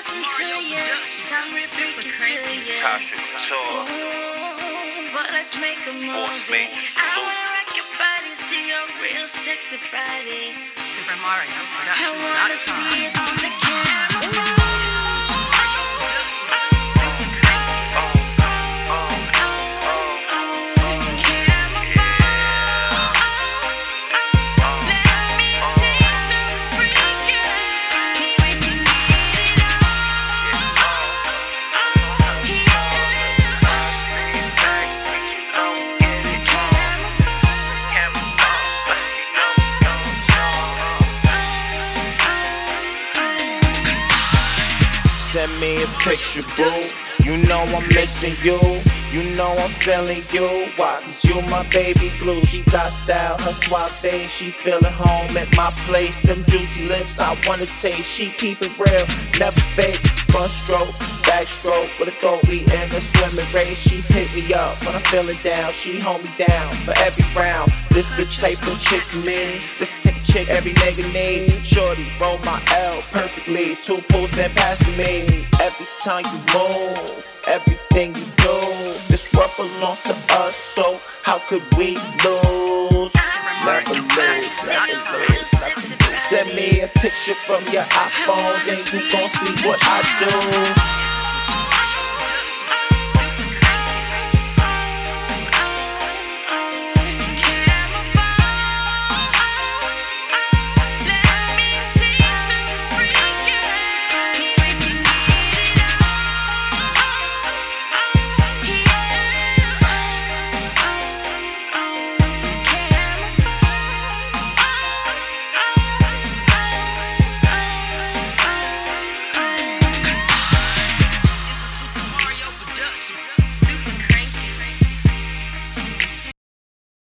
listen to you. Sound real freaky to you. Tasha Catour, Ooh, but let's make a movie. I wanna rock your body, see your real sexy body. Super Mario I wanna see it on the camera. Send me a picture, boo. You know I'm missing you. You know I'm feeling you. Why? Cause you my baby blue. She got style, her suave. She feeling home at my place. Them juicy lips I wanna taste. She keep it real, never fake. Front stroke, back stroke. With a we in a swimming race. She pick me up when I'm feeling down. She hold me down for every round. This the type of chick me. This chick every nigga need. Shorty, roll my L perfectly. Two pulls then pass me. Every time you move, everything you do. This world belongs to us, so how could we lose, never lose, never lose. Send me a picture from your iPhone, then you gon' see what I do.